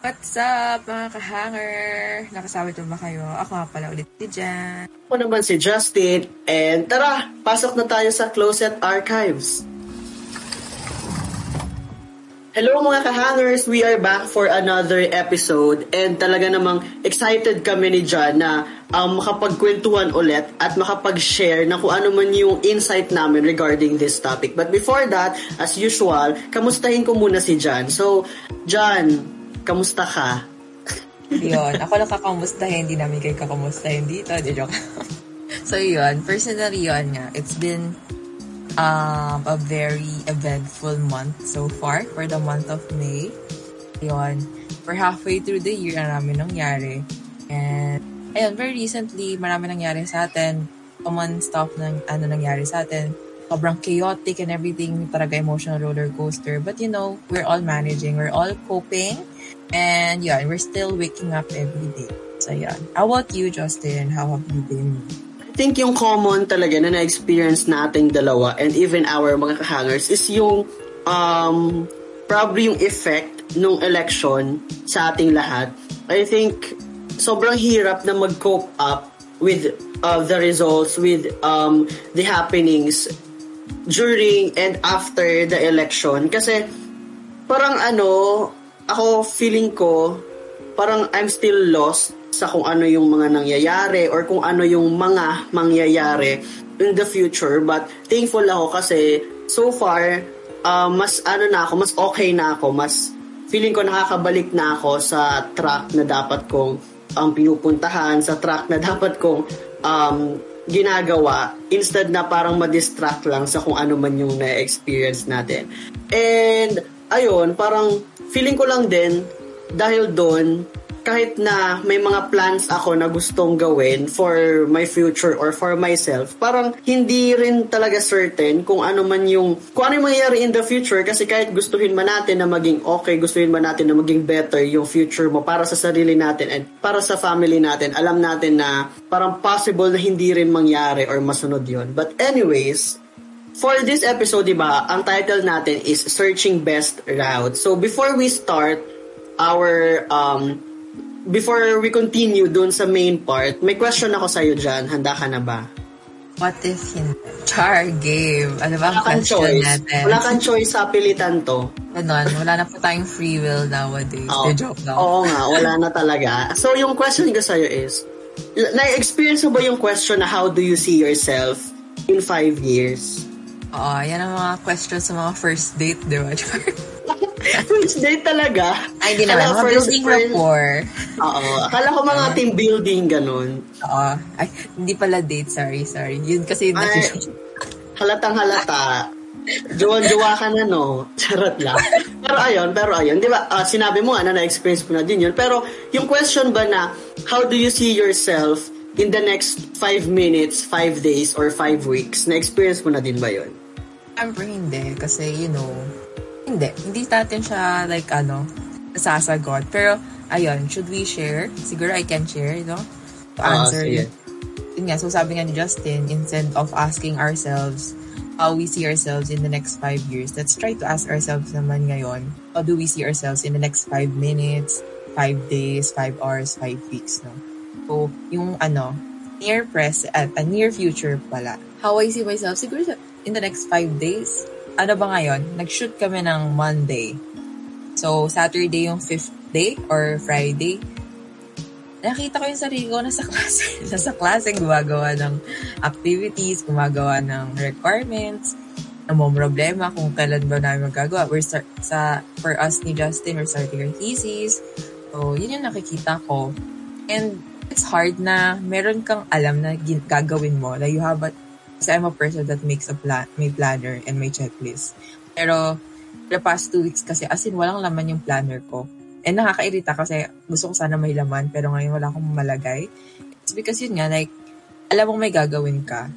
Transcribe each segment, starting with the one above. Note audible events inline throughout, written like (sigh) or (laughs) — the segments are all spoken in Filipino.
What's up, mga kahanger? Nakasama ito ba kayo? Ako nga pala ulit si Jan. Ako naman si Justin. And tara, pasok na tayo sa Closet Archives. Hello mga kahangers! We are back for another episode and talaga namang excited kami ni John na um, makapagkwentuhan ulit at makapag-share na kung ano man yung insight namin regarding this topic. But before that, as usual, kamustahin ko muna si John. So, John, Kamusta ka? yun. Ako lang kakamustahin. Hindi namin kayo kakamustahin dito. Di joke. (laughs) so, yun. Personally, yun nga. It's been um, a very eventful month so far for the month of May. Yun. We're halfway through the year na namin nangyari. And, ayun, very recently, marami nangyari sa atin. Common stuff ng ano nangyari sa atin sobrang chaotic and everything, talaga emotional roller coaster. But you know, we're all managing, we're all coping, and yeah, we're still waking up every day. So yeah. How about you, Justin? How have you been? I think yung common talaga na na-experience nating dalawa and even our mga kahangers is yung um, probably yung effect ng election sa ating lahat. I think sobrang hirap na mag-cope up with uh, the results, with um, the happenings during and after the election. Kasi parang ano ako feeling ko parang I'm still lost sa kung ano yung mga nangyayari or kung ano yung mga mangyayari in the future. But thankful ako kasi so far uh, mas ano na ako mas okay na ako. Mas feeling ko nakakabalik na ako sa track na dapat kong um, pinupuntahan sa track na (laughs) dapat kong um, ginagawa instead na parang ma-distract lang sa kung ano man yung na-experience natin. And, ayun, parang feeling ko lang din, dahil doon, kahit na may mga plans ako na gustong gawin for my future or for myself, parang hindi rin talaga certain kung ano man yung, kung ano yung mangyayari in the future kasi kahit gustuhin man natin na maging okay, gustuhin man natin na maging better yung future mo para sa sarili natin and para sa family natin, alam natin na parang possible na hindi rin mangyari or masunod yon But anyways, For this episode, di ba, ang title natin is Searching Best Route. So before we start our um, before we continue dun sa main part, may question ako sa'yo dyan. Handa ka na ba? What if hindi? Char game. Ano ba ang question choice. natin? Wala kang choice sa pilitan to. Ganon. Wala na po tayong free will nowadays. Oo. The joke lang. Oo nga, (laughs) wala na talaga. So, yung question ko sa'yo is, na-experience mo ba yung question na how do you see yourself in five years? Oo, yan ang mga questions sa mga first date, di ba? (laughs) first date talaga. Ay, hindi naman. Mga building first, rapport. Oo. Akala ko mga uh, team building, ganun. Oo. Ay, hindi pala date. Sorry, sorry. Yun kasi... Ay, halatang halata. Jowan-jowa ka na, no? Charot lang. pero ayun, pero ayun. Di ba, uh, sinabi mo nga na na-experience mo na din yun. Pero yung question ba na, how do you see yourself in the next 5 minutes, 5 days, or 5 weeks? Na-experience mo na din ba yun? Siyempre hindi. Kasi, you know, hindi. Hindi natin siya, like, ano, sasagot. Pero, ayun, should we share? Siguro I can share, no? To ah, answer uh, yun. Yun nga, so sabi nga ni Justin, instead of asking ourselves how we see ourselves in the next five years, let's try to ask ourselves naman ngayon, how do we see ourselves in the next five minutes, five days, five hours, five weeks, no? So, yung ano, near present, at uh, near future pala. How I see myself, siguro in the next five days, ano ba ngayon? Nag-shoot kami ng Monday. So, Saturday yung fifth day or Friday. Nakita ko yung sarili ko nasa (laughs) klase. nasa klase, gumagawa ng activities, gumagawa ng requirements, na mo problema kung kailan ba namin magagawa. We're start, sa, for us ni Justin, we're starting our thesis. So, yun yung nakikita ko. And it's hard na meron kang alam na gagawin mo. Like, you have a kasi I'm a person that makes a plan, may planner and may checklist. Pero, the past two weeks kasi, as in, walang laman yung planner ko. And nakakairita kasi gusto ko sana may laman, pero ngayon wala akong malagay. It's because yun nga, like, alam mo may gagawin ka,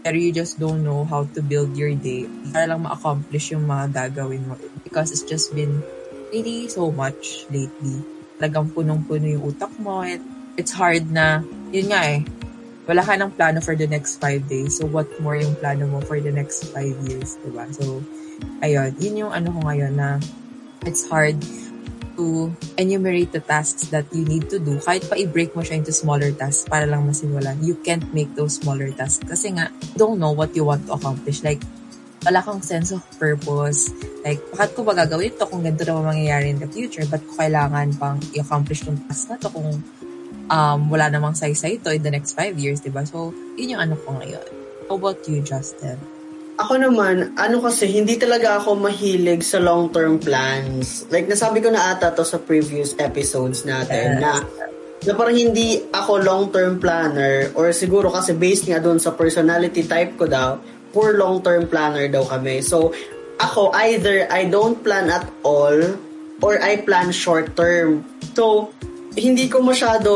pero you just don't know how to build your day para lang ma-accomplish yung mga gagawin mo. Because it's just been really so much lately. Talagang punong-puno yung utak mo and it's hard na, yun nga eh, wala ka ng plano for the next five days. So, what more yung plano mo for the next five years, diba? So, ayun, yun yung ano ko ngayon na it's hard to enumerate the tasks that you need to do. Kahit pa i-break mo siya into smaller tasks para lang masimulan, you can't make those smaller tasks. Kasi nga, don't know what you want to accomplish. Like, wala kang sense of purpose. Like, bakit ko ba gagawin to kung ganito na mangyayari in the future? But ko kailangan pang i-accomplish tong task na to kung um, wala namang saysay to in the next five years, diba? So, yun yung ano ko ngayon. How about you, Justin? Ako naman, ano kasi, hindi talaga ako mahilig sa long-term plans. Like, nasabi ko na ata to sa previous episodes natin yes. na na parang hindi ako long-term planner or siguro kasi based nga doon sa personality type ko daw, poor long-term planner daw kami. So, ako either I don't plan at all or I plan short-term. So, hindi ko masyado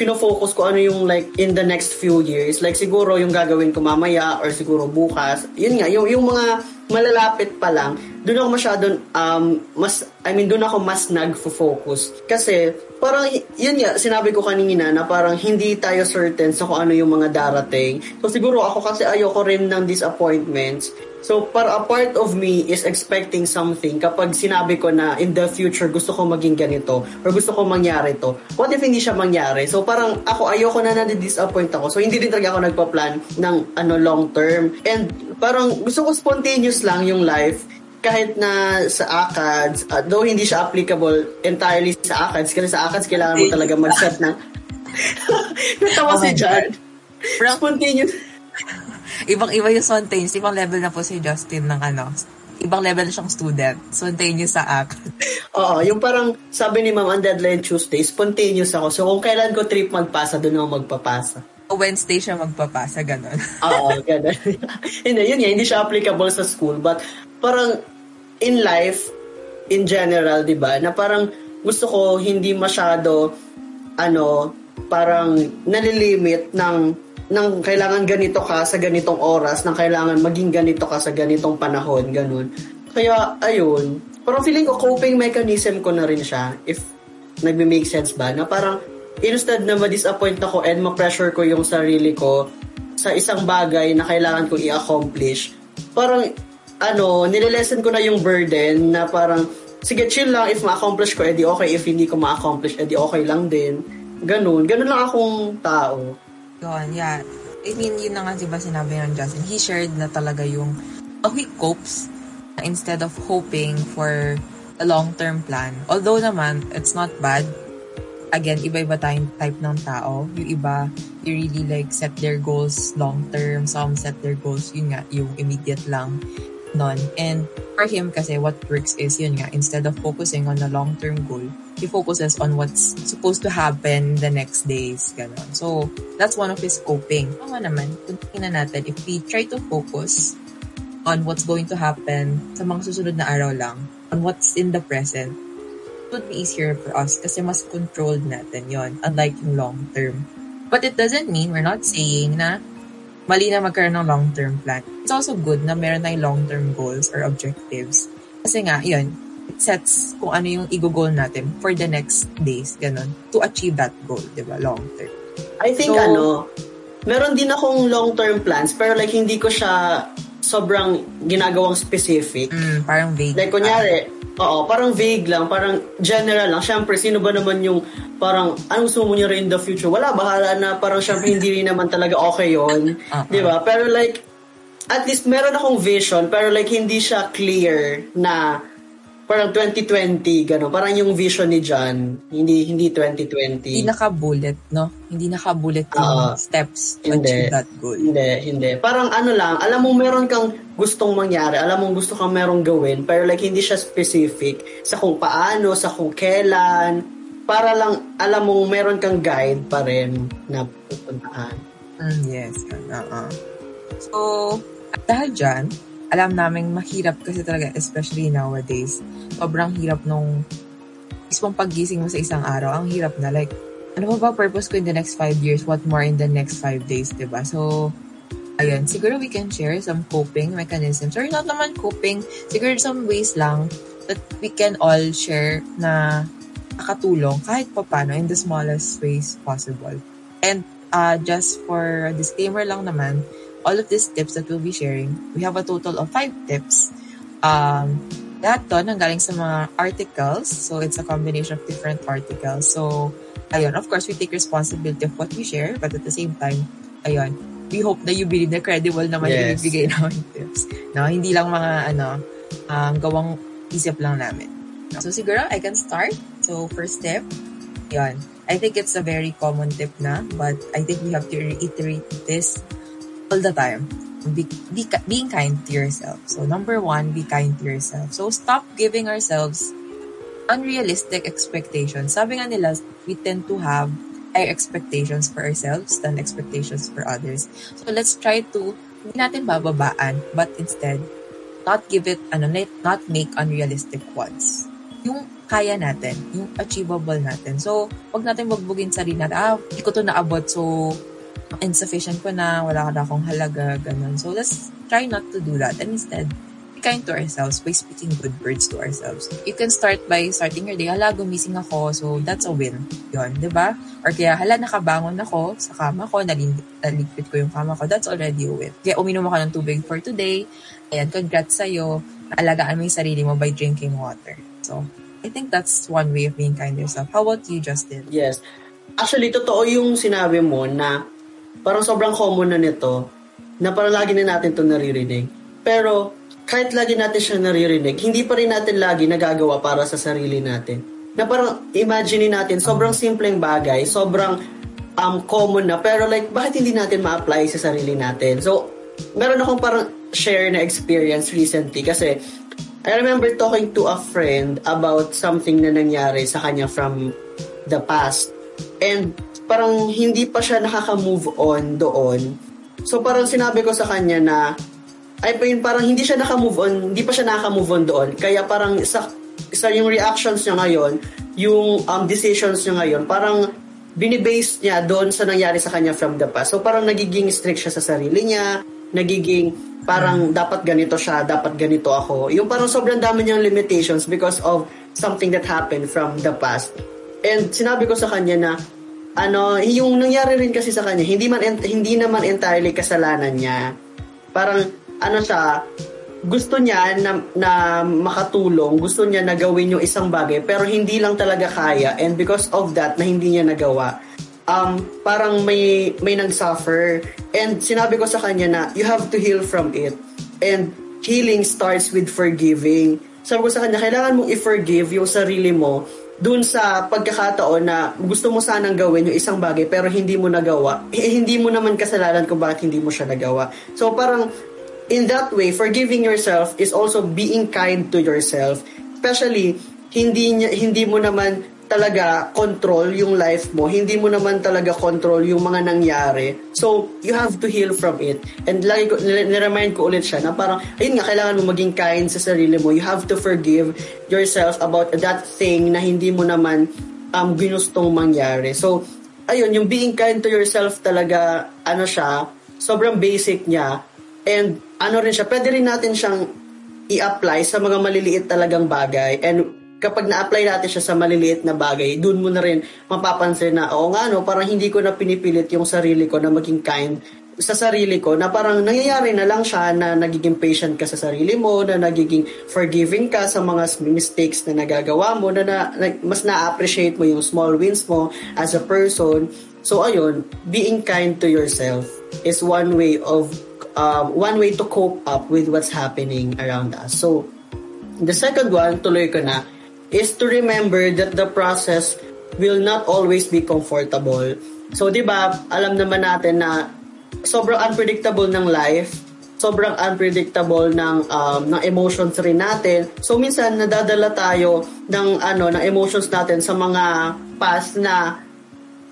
fino-focus ko ano yung like in the next few years. Like siguro yung gagawin ko mamaya or siguro bukas. Yun nga, yung, yung mga malalapit pa lang, doon ako masyado, um, mas, I mean, doon ako mas nag-focus. Kasi, parang, yun nga, sinabi ko kanina na parang hindi tayo certain sa kung ano yung mga darating. So, siguro ako kasi ayoko rin ng disappointments. So, para a part of me is expecting something kapag sinabi ko na in the future gusto ko maging ganito or gusto ko mangyari to. What if hindi siya mangyari? So, parang ako ayoko na na-disappoint ako. So, hindi din talaga ako nagpa-plan ng ano long term. And parang gusto ko spontaneous lang yung life kahit na sa ACADS, uh, though hindi siya applicable entirely sa ACADS, kasi sa ACADS kailangan mo talaga mag-set ng... (laughs) Natawa oh si John. Spontaneous Ibang-iba yung spontaneous. Ibang level na po si Justin ng ano. Ibang level na siyang student. Spontaneous sa app. (laughs) Oo, yung parang sabi ni Ma'am on deadline Tuesday, spontaneous ako. So kung kailan ko trip magpasa, doon ako magpapasa. Wednesday siya magpapasa, ganun. (laughs) Oo, ganun. (laughs) hindi, yun nga, hindi siya applicable sa school. But parang in life, in general, di ba, na parang gusto ko hindi masyado, ano, parang nalilimit ng nang kailangan ganito ka sa ganitong oras, nang kailangan maging ganito ka sa ganitong panahon, ganun. Kaya, ayun. Parang feeling ko, coping mechanism ko na rin siya, if nagme-make sense ba, na parang, instead na ma-disappoint ako and ma-pressure ko yung sarili ko sa isang bagay na kailangan ko i-accomplish, parang, ano, nililesen ko na yung burden na parang, sige, chill lang, if ma-accomplish ko, edi okay, if hindi ko ma-accomplish, edi okay lang din. Ganun. Ganun lang akong tao. Yun, yeah. I mean, yun na nga diba sinabi ng Justin. He shared na talaga yung how he copes instead of hoping for a long-term plan. Although naman, it's not bad. Again, iba-iba tayong type ng tao. Yung iba, you really like set their goals long-term. Some set their goals, yun nga, yung immediate lang nun. And for him kasi what works is yun nga, instead of focusing on a long-term goal, he focuses on what's supposed to happen the next days. Ganon. So, that's one of his coping. Tama naman, kung natin, if we try to focus on what's going to happen sa mga susunod na araw lang, on what's in the present, it would be easier for us kasi mas controlled natin yon unlike yung long term. But it doesn't mean we're not saying na mali na magkaroon ng long-term plan. It's also good na meron tayong long-term goals or objectives. Kasi nga, yun, it sets kung ano yung i-goal natin for the next days, ganun, to achieve that goal, di ba, long-term. I think, so, ano, meron din akong long-term plans, pero like, hindi ko siya sobrang ginagawang specific. Mm, parang vague. Like, kunyari, Oo, parang vague lang, parang general lang. Siyempre, sino ba naman yung parang, anong gusto mo niya rin in the future? Wala, bahala na parang siyempre hindi rin naman talaga okay yon uh-huh. Di ba? Pero like, at least meron akong vision, pero like hindi siya clear na parang 2020, gano'n. Parang yung vision ni John, hindi hindi 2020. Hindi naka-bullet, no? Hindi naka-bullet yung uh, steps to hindi, achieve that goal. Hindi, hindi. Parang ano lang, alam mo meron kang gustong mangyari, alam mo gusto kang merong gawin, pero like hindi siya specific sa kung paano, sa kung kailan, para lang alam mo meron kang guide pa rin na pupuntahan. Mm, yes, uh-uh. So, dahil dyan, alam namin mahirap kasi talaga, especially nowadays. Sobrang hirap nung mismong paggising mo sa isang araw. Ang hirap na. Like, ano ba ba purpose ko in the next five years? What more in the next five days, ba diba? So, ayun, siguro we can share some coping mechanisms. Or not naman coping, siguro some ways lang that we can all share na nakatulong kahit papano in the smallest ways possible. And uh, just for disclaimer lang naman, all of these tips that we'll be sharing, we have a total of five tips. Um, lahat to nanggaling sa mga articles. So, it's a combination of different articles. So, ayun, of course, we take responsibility of what we share, but at the same time, ayun, we hope that you believe na credible naman yes. yung ibigay (laughs) namin tips. No, hindi lang mga, ano, um, gawang isip lang namin. So, siguro, I can start. So, first step, yun. I think it's a very common tip na, but I think we have to reiterate this all the time be, be, being kind to yourself. So number one, be kind to yourself. So stop giving ourselves unrealistic expectations. Sabi nga nila, we tend to have higher expectations for ourselves than expectations for others. So let's try to hindi natin bababaan, but instead, not give it, ano, not make unrealistic ones. Yung kaya natin, yung achievable natin. So, wag natin magbugin sarili natin, ah, hindi ko to naabot, so insufficient ko na, wala ka na akong halaga, ganun. So, let's try not to do that. And instead, be kind to ourselves by speaking good words to ourselves. You can start by starting your day, hala, gumising ako, so that's a win. Yun, di ba? Or kaya, hala, nakabangon ako sa kama ko, naligpit ko yung kama ko, that's already a win. Kaya uminom ako ng tubig for today, ayan, congrats sa'yo, alagaan mo yung sarili mo by drinking water. So, I think that's one way of being kind to yourself. How about you, Justin? Yes. Actually, totoo yung sinabi mo na parang sobrang common na nito na parang lagi na natin to naririnig. Pero kahit lagi natin siya naririnig, hindi pa rin natin lagi nagagawa para sa sarili natin. Na parang imagine natin, sobrang simpleng bagay, sobrang um, common na, pero like, bakit hindi natin ma-apply sa sarili natin? So, meron akong parang share na experience recently kasi I remember talking to a friend about something na nangyari sa kanya from the past. And parang hindi pa siya nakaka-move on doon. So parang sinabi ko sa kanya na ay pa parang hindi siya naka-move on, hindi pa siya nakaka-move on doon. Kaya parang sa sa yung reactions niya ngayon, yung um, decisions niya ngayon, parang binibase niya doon sa nangyari sa kanya from the past. So parang nagiging strict siya sa sarili niya, nagiging parang dapat ganito siya, dapat ganito ako. Yung parang sobrang dami niyang limitations because of something that happened from the past. And sinabi ko sa kanya na ano, yung nangyari rin kasi sa kanya, hindi man hindi naman entirely kasalanan niya. Parang ano siya, gusto niya na, na makatulong, gusto niya na gawin yung isang bagay, pero hindi lang talaga kaya. And because of that, na hindi niya nagawa, um, parang may, may nag-suffer. And sinabi ko sa kanya na, you have to heal from it. And healing starts with forgiving. Sabi ko sa kanya, kailangan mong i-forgive yung sarili mo dun sa pagkakataon na gusto mo sanang gawin yung isang bagay pero hindi mo nagawa, eh, hindi mo naman kasalanan kung bakit hindi mo siya nagawa. So parang in that way, forgiving yourself is also being kind to yourself. Especially, hindi, hindi mo naman talaga control yung life mo. Hindi mo naman talaga control yung mga nangyari. So, you have to heal from it. And lagi ko, niremind ko ulit siya na parang, ayun nga, kailangan mo maging kind sa sarili mo. You have to forgive yourself about that thing na hindi mo naman um, ginustong mangyari. So, ayun, yung being kind to yourself talaga, ano siya, sobrang basic niya. And ano rin siya, pwede rin natin siyang i-apply sa mga maliliit talagang bagay. And kapag na-apply natin siya sa maliliit na bagay, dun mo na rin mapapansin na, oo nga no, parang hindi ko na pinipilit yung sarili ko na maging kind sa sarili ko na parang nangyayari na lang siya na nagiging patient ka sa sarili mo, na nagiging forgiving ka sa mga mistakes na nagagawa mo, na, na, na mas na-appreciate mo yung small wins mo as a person. So ayun, being kind to yourself is one way of um, one way to cope up with what's happening around us. So the second one, tuloy ko na, is to remember that the process will not always be comfortable. So, di ba, alam naman natin na sobrang unpredictable ng life, sobrang unpredictable ng um, ng emotions rin natin. So minsan nadadala tayo ng ano ng emotions natin sa mga past na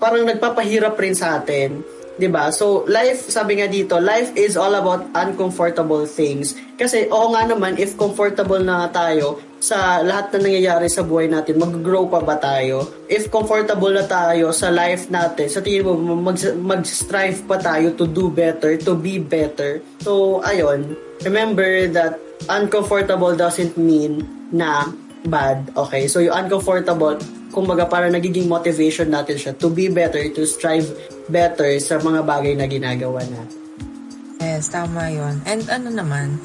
parang nagpapahirap rin sa atin. 'di ba? So life, sabi nga dito, life is all about uncomfortable things. Kasi oo nga naman if comfortable na tayo sa lahat na nangyayari sa buhay natin, mag-grow pa ba tayo? If comfortable na tayo sa life natin, sa tingin mo mag, mag-strive pa tayo to do better, to be better. So ayun, remember that uncomfortable doesn't mean na bad. Okay? So yung uncomfortable, kumbaga para nagiging motivation natin siya to be better, to strive better sa mga bagay na ginagawa natin. Yes, tama yon And ano naman,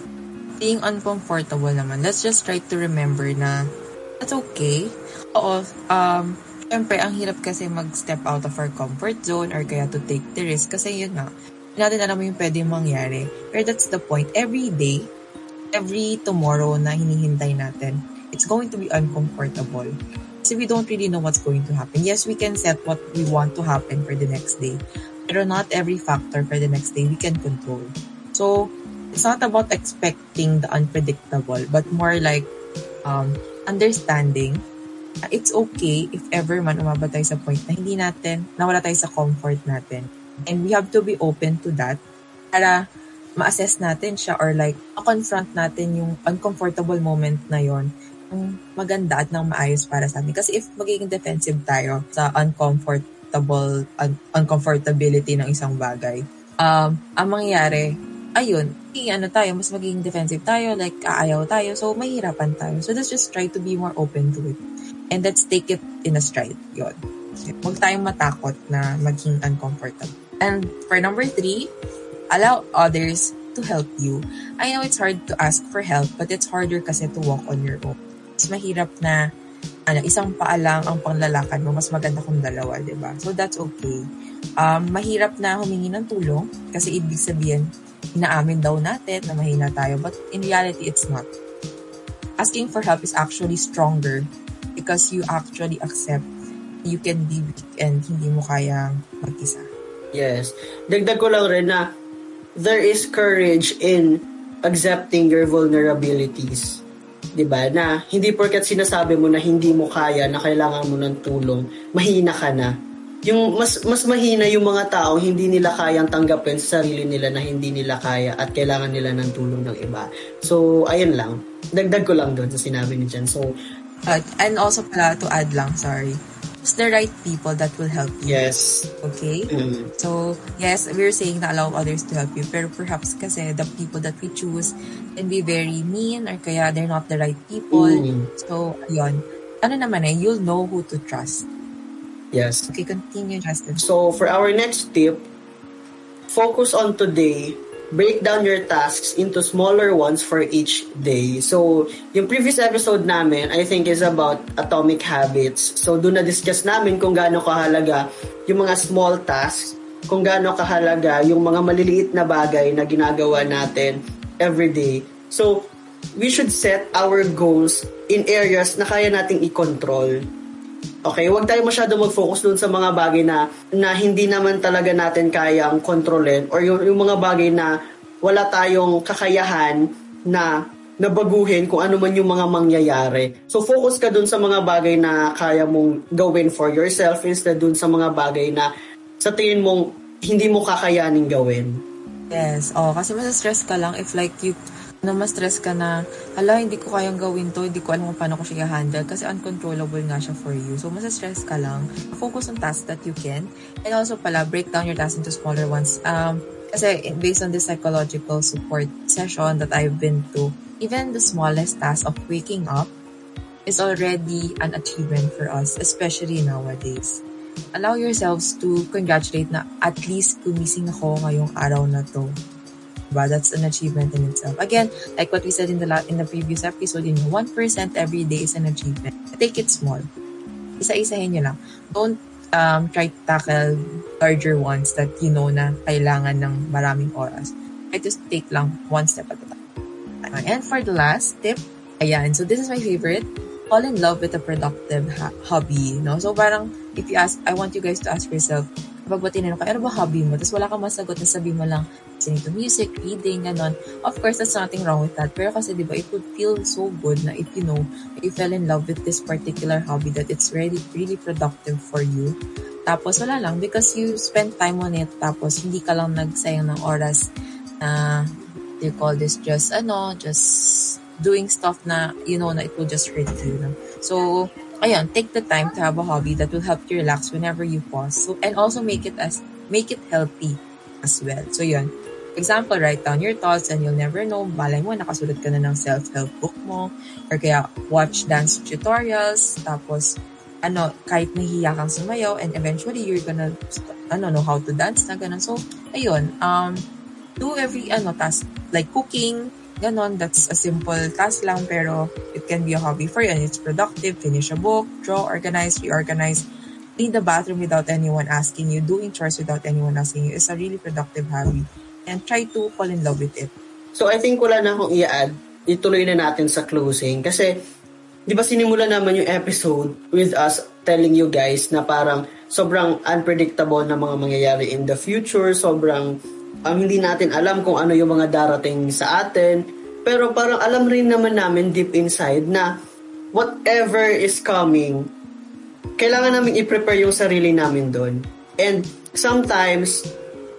being uncomfortable naman, let's just try to remember na that's okay. Oo, um, syempre, ang hirap kasi mag-step out of our comfort zone or kaya to take the risk kasi yun nga, natin alam mo yung pwede mangyari. Pero that's the point. Every day, every tomorrow na hinihintay natin, it's going to be uncomfortable. Kasi we don't really know what's going to happen. Yes, we can set what we want to happen for the next day. Pero not every factor for the next day we can control. So, it's not about expecting the unpredictable, but more like um, understanding it's okay if ever man umabot tayo sa point na hindi natin, nawala tayo sa comfort natin. And we have to be open to that para ma-assess natin siya or like, ma-confront natin yung uncomfortable moment na yon ng maganda at ng maayos para sa atin. Kasi if magiging defensive tayo sa uncomfortable, un- uncomfortability ng isang bagay, um, ang mangyayari, ayun, ano tayo, mas magiging defensive tayo, like aayaw tayo, so mahirapan tayo. So let's just try to be more open to it. And let's take it in a stride. Yun. Huwag tayong matakot na maging uncomfortable. And for number three, allow others to help you. I know it's hard to ask for help, but it's harder kasi to walk on your own. Mas mahirap na ano, isang paa lang ang panglalakad mo, mas maganda kung dalawa, di ba? So that's okay. Um, mahirap na humingi ng tulong kasi ibig sabihin, inaamin daw natin na mahina tayo, but in reality, it's not. Asking for help is actually stronger because you actually accept you can be weak and hindi mo kayang mag-isa. Yes. Dagdag ko lang rin na there is courage in accepting your vulnerabilities. 'Di ba? Na hindi porket sinasabi mo na hindi mo kaya, na kailangan mo ng tulong, mahina ka na. Yung mas mas mahina yung mga tao hindi nila kayang tanggapin sa sarili nila na hindi nila kaya at kailangan nila ng tulong ng iba. So, ayun lang. Dagdag ko lang doon sa sinabi ni Jen. So, uh, and also pala to add lang, sorry choose the right people that will help you. Yes. Okay? Mm. So, yes, we're saying na allow others to help you. Pero perhaps kasi the people that we choose can be very mean or kaya they're not the right people. Mm. So, ayun. Ano naman eh, you'll know who to trust. Yes. Okay, continue, Justin. So, for our next tip, focus on today break down your tasks into smaller ones for each day. So, yung previous episode namin, I think is about atomic habits. So, doon na-discuss namin kung gaano kahalaga yung mga small tasks, kung gaano kahalaga yung mga maliliit na bagay na ginagawa natin every day. So, we should set our goals in areas na kaya nating i-control. Okay, huwag tayo masyado mag-focus dun sa mga bagay na na hindi naman talaga natin kayang kontrolin or yung, yung mga bagay na wala tayong kakayahan na nabaguhin kung ano man yung mga mangyayari. So focus ka dun sa mga bagay na kaya mong gawin for yourself instead dun sa mga bagay na sa tingin mong hindi mo kakayanin gawin. Yes. Oh, kasi mas stress ka lang if like you na ma-stress ka na, hala, hindi ko kayang gawin to, hindi ko alam kung paano ko siya handle kasi uncontrollable nga siya for you. So, mas-stress ka lang. Focus on tasks that you can. And also pala, break down your tasks into smaller ones. Um, kasi based on the psychological support session that I've been to, even the smallest task of waking up is already an achievement for us, especially nowadays. Allow yourselves to congratulate na at least gumising ako ngayong araw na to diba? That's an achievement in itself. Again, like what we said in the la- in the previous episode, know, 1% every day is an achievement. Take it small. Isa-isahin nyo lang. Don't um, try to tackle larger ones that you know na kailangan ng maraming oras. Try to take lang one step at a time. And for the last tip, ayan, so this is my favorite. Fall in love with a productive ha- hobby, no? So parang, if you ask, I want you guys to ask yourself, kapag ba tinanong ka, ano ba hobby mo? Tapos wala kang masagot, na sabi mo lang, listening to music, reading, ganon. Of course, there's nothing wrong with that. Pero kasi, di ba, it would feel so good na if you know, you fell in love with this particular hobby that it's really, really productive for you. Tapos, wala lang, because you spend time on it, tapos hindi ka lang nagsayang ng oras na, you call this just, ano, just doing stuff na, you know, na it will just hurt you. No? So, ayun, take the time to have a hobby that will help you relax whenever you pause. So, and also make it as, make it healthy as well. So, yun. Example, write down your thoughts and you'll never know, balay mo, nakasulat ka na ng self-help book mo, or kaya watch dance tutorials, tapos, ano, kahit nahiya kang sumayaw, and eventually, you're gonna, ano, know how to dance na ganun. So, ayun, um, do every, ano, task, like cooking, Ganon, that's a simple task lang pero it can be a hobby for you and it's productive. Finish a book, draw, organize, reorganize, clean the bathroom without anyone asking you, doing chores without anyone asking you is a really productive hobby. And try to fall in love with it. So I think wala na akong i-add. Ituloy na natin sa closing. Kasi, di ba sinimula naman yung episode with us telling you guys na parang sobrang unpredictable na mga mangyayari in the future. Sobrang um, hindi natin alam kung ano yung mga darating sa atin. Pero parang alam rin naman namin deep inside na whatever is coming, kailangan namin i-prepare yung sarili namin doon. And sometimes,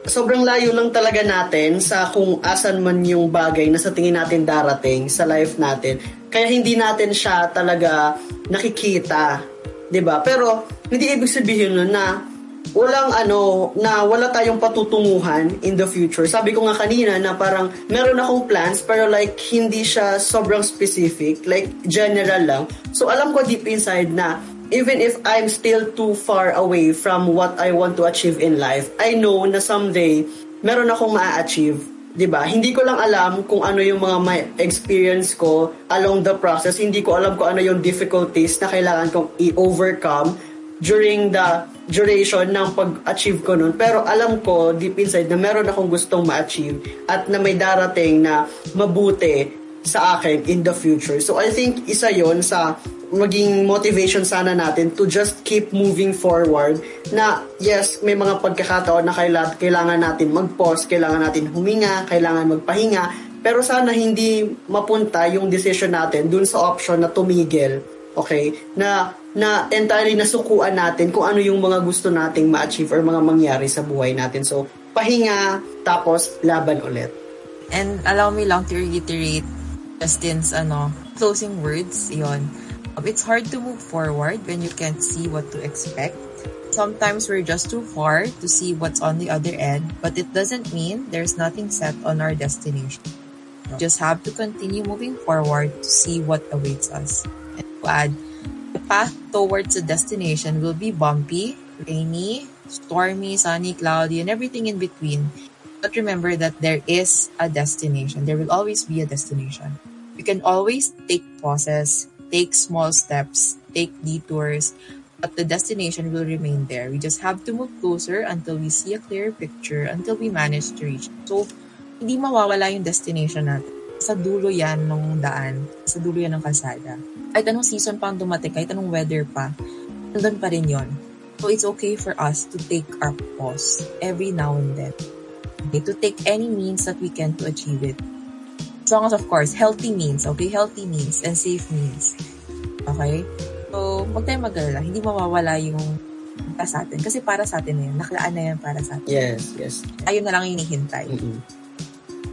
sobrang layo lang talaga natin sa kung asan man yung bagay na sa tingin natin darating sa life natin. Kaya hindi natin siya talaga nakikita. 'di ba? Pero hindi ibig sabihin nun na walang ano, na wala tayong patutunguhan in the future. Sabi ko nga kanina na parang meron akong plans pero like hindi siya sobrang specific, like general lang. So alam ko deep inside na even if I'm still too far away from what I want to achieve in life, I know na someday meron akong ma-achieve 'di ba? Hindi ko lang alam kung ano yung mga may experience ko along the process. Hindi ko alam kung ano yung difficulties na kailangan kong i-overcome during the duration ng pag-achieve ko nun. Pero alam ko deep inside na meron akong gustong ma-achieve at na may darating na mabuti sa akin in the future. So I think isa yon sa maging motivation sana natin to just keep moving forward na yes, may mga pagkakataon na kailangan natin mag-pause, kailangan natin huminga, kailangan magpahinga, pero sana hindi mapunta yung decision natin dun sa option na tumigil okay, na na entirely nasukuan natin kung ano yung mga gusto nating ma-achieve or mga mangyari sa buhay natin. So, pahinga, tapos laban ulit. And allow me lang to reiterate Justin's ano, closing words, yon. Um, it's hard to move forward when you can't see what to expect. Sometimes we're just too far to see what's on the other end, but it doesn't mean there's nothing set on our destination. You just have to continue moving forward to see what awaits us. And to add, the path towards the destination will be bumpy, rainy, stormy, sunny, cloudy, and everything in between. But remember that there is a destination. There will always be a destination. Can always take pauses, take small steps, take detours, but the destination will remain there. We just have to move closer until we see a clear picture, until we manage to reach. So, hindi mawawala yung destination natin. Sa dulo yan ng daan, sa dulo yan ng kalsada. Kahit anong season pa ang dumating, kahit anong weather pa, nandun pa rin yon. So, it's okay for us to take our pause every now and then. Okay, to take any means that we can to achieve it. As long as, of course, healthy means, okay? Healthy means and safe means. Okay? So, huwag tayong mag-alala. Hindi mawawala yung para sa atin. Kasi para sa atin na yun. Nakalaan na yan para sa atin. Yes, yes. Ayun na lang yung hinihintay. Mm-hmm.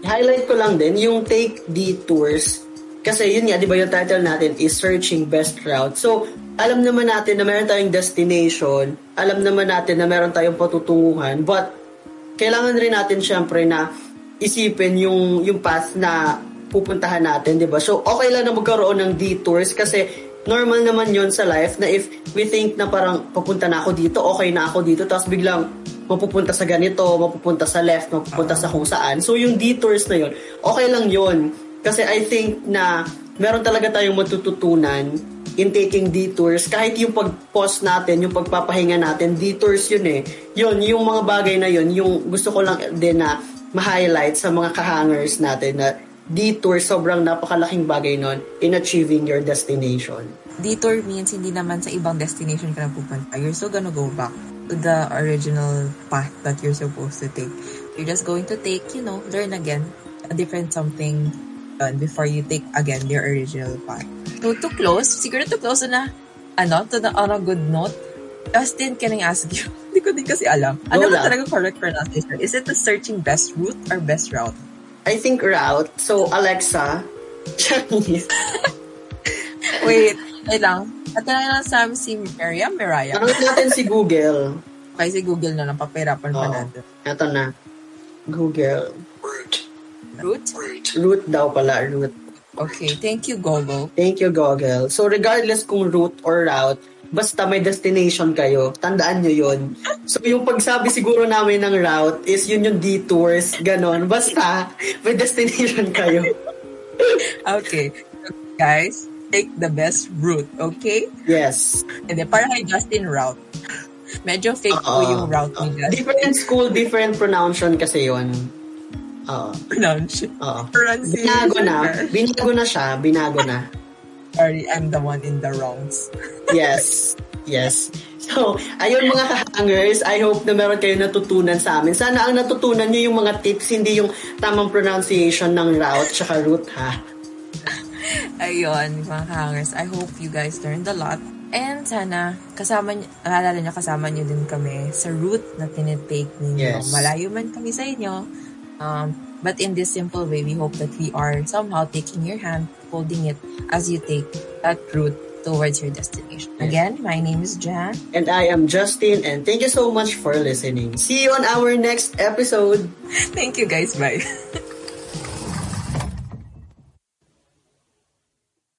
Highlight ko lang din yung take detours. Kasi yun nga, di ba yung title natin is Searching Best Route. So, alam naman natin na meron tayong destination. Alam naman natin na meron tayong patutunguhan. But, kailangan rin natin syempre na isipin yung, yung path na pupuntahan natin, di ba? So, okay lang na magkaroon ng detours kasi normal naman yon sa life na if we think na parang papunta na ako dito, okay na ako dito, tapos biglang mapupunta sa ganito, mapupunta sa left, mapupunta sa kung saan. So yung detours na yon, okay lang yon Kasi I think na meron talaga tayong matututunan in taking detours. Kahit yung pag-pause natin, yung pagpapahinga natin, detours yun eh. Yun, yung mga bagay na yun, yung gusto ko lang din na ma-highlight sa mga kahangers natin na detour, sobrang napakalaking bagay nun in achieving your destination. Detour means hindi naman sa ibang destination ka na pupunta. You're still gonna go back to the original path that you're supposed to take. You're just going to take, you know, learn again a different something uh, before you take again your original path. So to close, siguro to close na, ano, to the, on a good note, Justin, can I ask you? (laughs) Hindi ko din kasi alam. Ano ba talaga correct pronunciation? Is it the searching best route or best route? I think route. So, Alexa, Chinese. (laughs) Wait, wait lang. At na lang sa si Miriam, Mariah. Tanong natin si Google. Okay, si Google na lang. Papirapan pa natin. Ito na. Google. Root. Root? Root daw pala, root. Okay, thank you, Google. Thank you, Google. So, regardless kung route or route, basta may destination kayo, tandaan nyo yun. So, yung pagsabi siguro namin ng route is yun yung detours, ganon. Basta, may destination kayo. (laughs) okay. Guys, take the best route, okay? Yes. And then, parang kay Justin route. Medyo fake po yung route ni Justin. Different school, different pronunciation kasi yun. Oo. Pronounce. Oo. Pronunciation. Binago na. Binago na siya. Binago na. Sorry, I'm the one in the wrongs. (laughs) Yes. Yes. So, ayun mga ka-hangers, I hope na meron kayo natutunan sa amin. Sana ang natutunan nyo yung mga tips, hindi yung tamang pronunciation ng route tsaka route, ha? (laughs) Ayun, mga hangers. I hope you guys learned a lot. And sana, kasama niyo, alala niyo, kasama niyo din kami sa route na tinitake ninyo. Yes. Malayo man kami sa inyo. Um, but in this simple way, we hope that we are somehow taking your hand, holding it as you take that route towards your destination. Again, my name is Jan. And I am Justin, and thank you so much for listening. See you on our next episode. (laughs) Thank you guys. Bye. (laughs)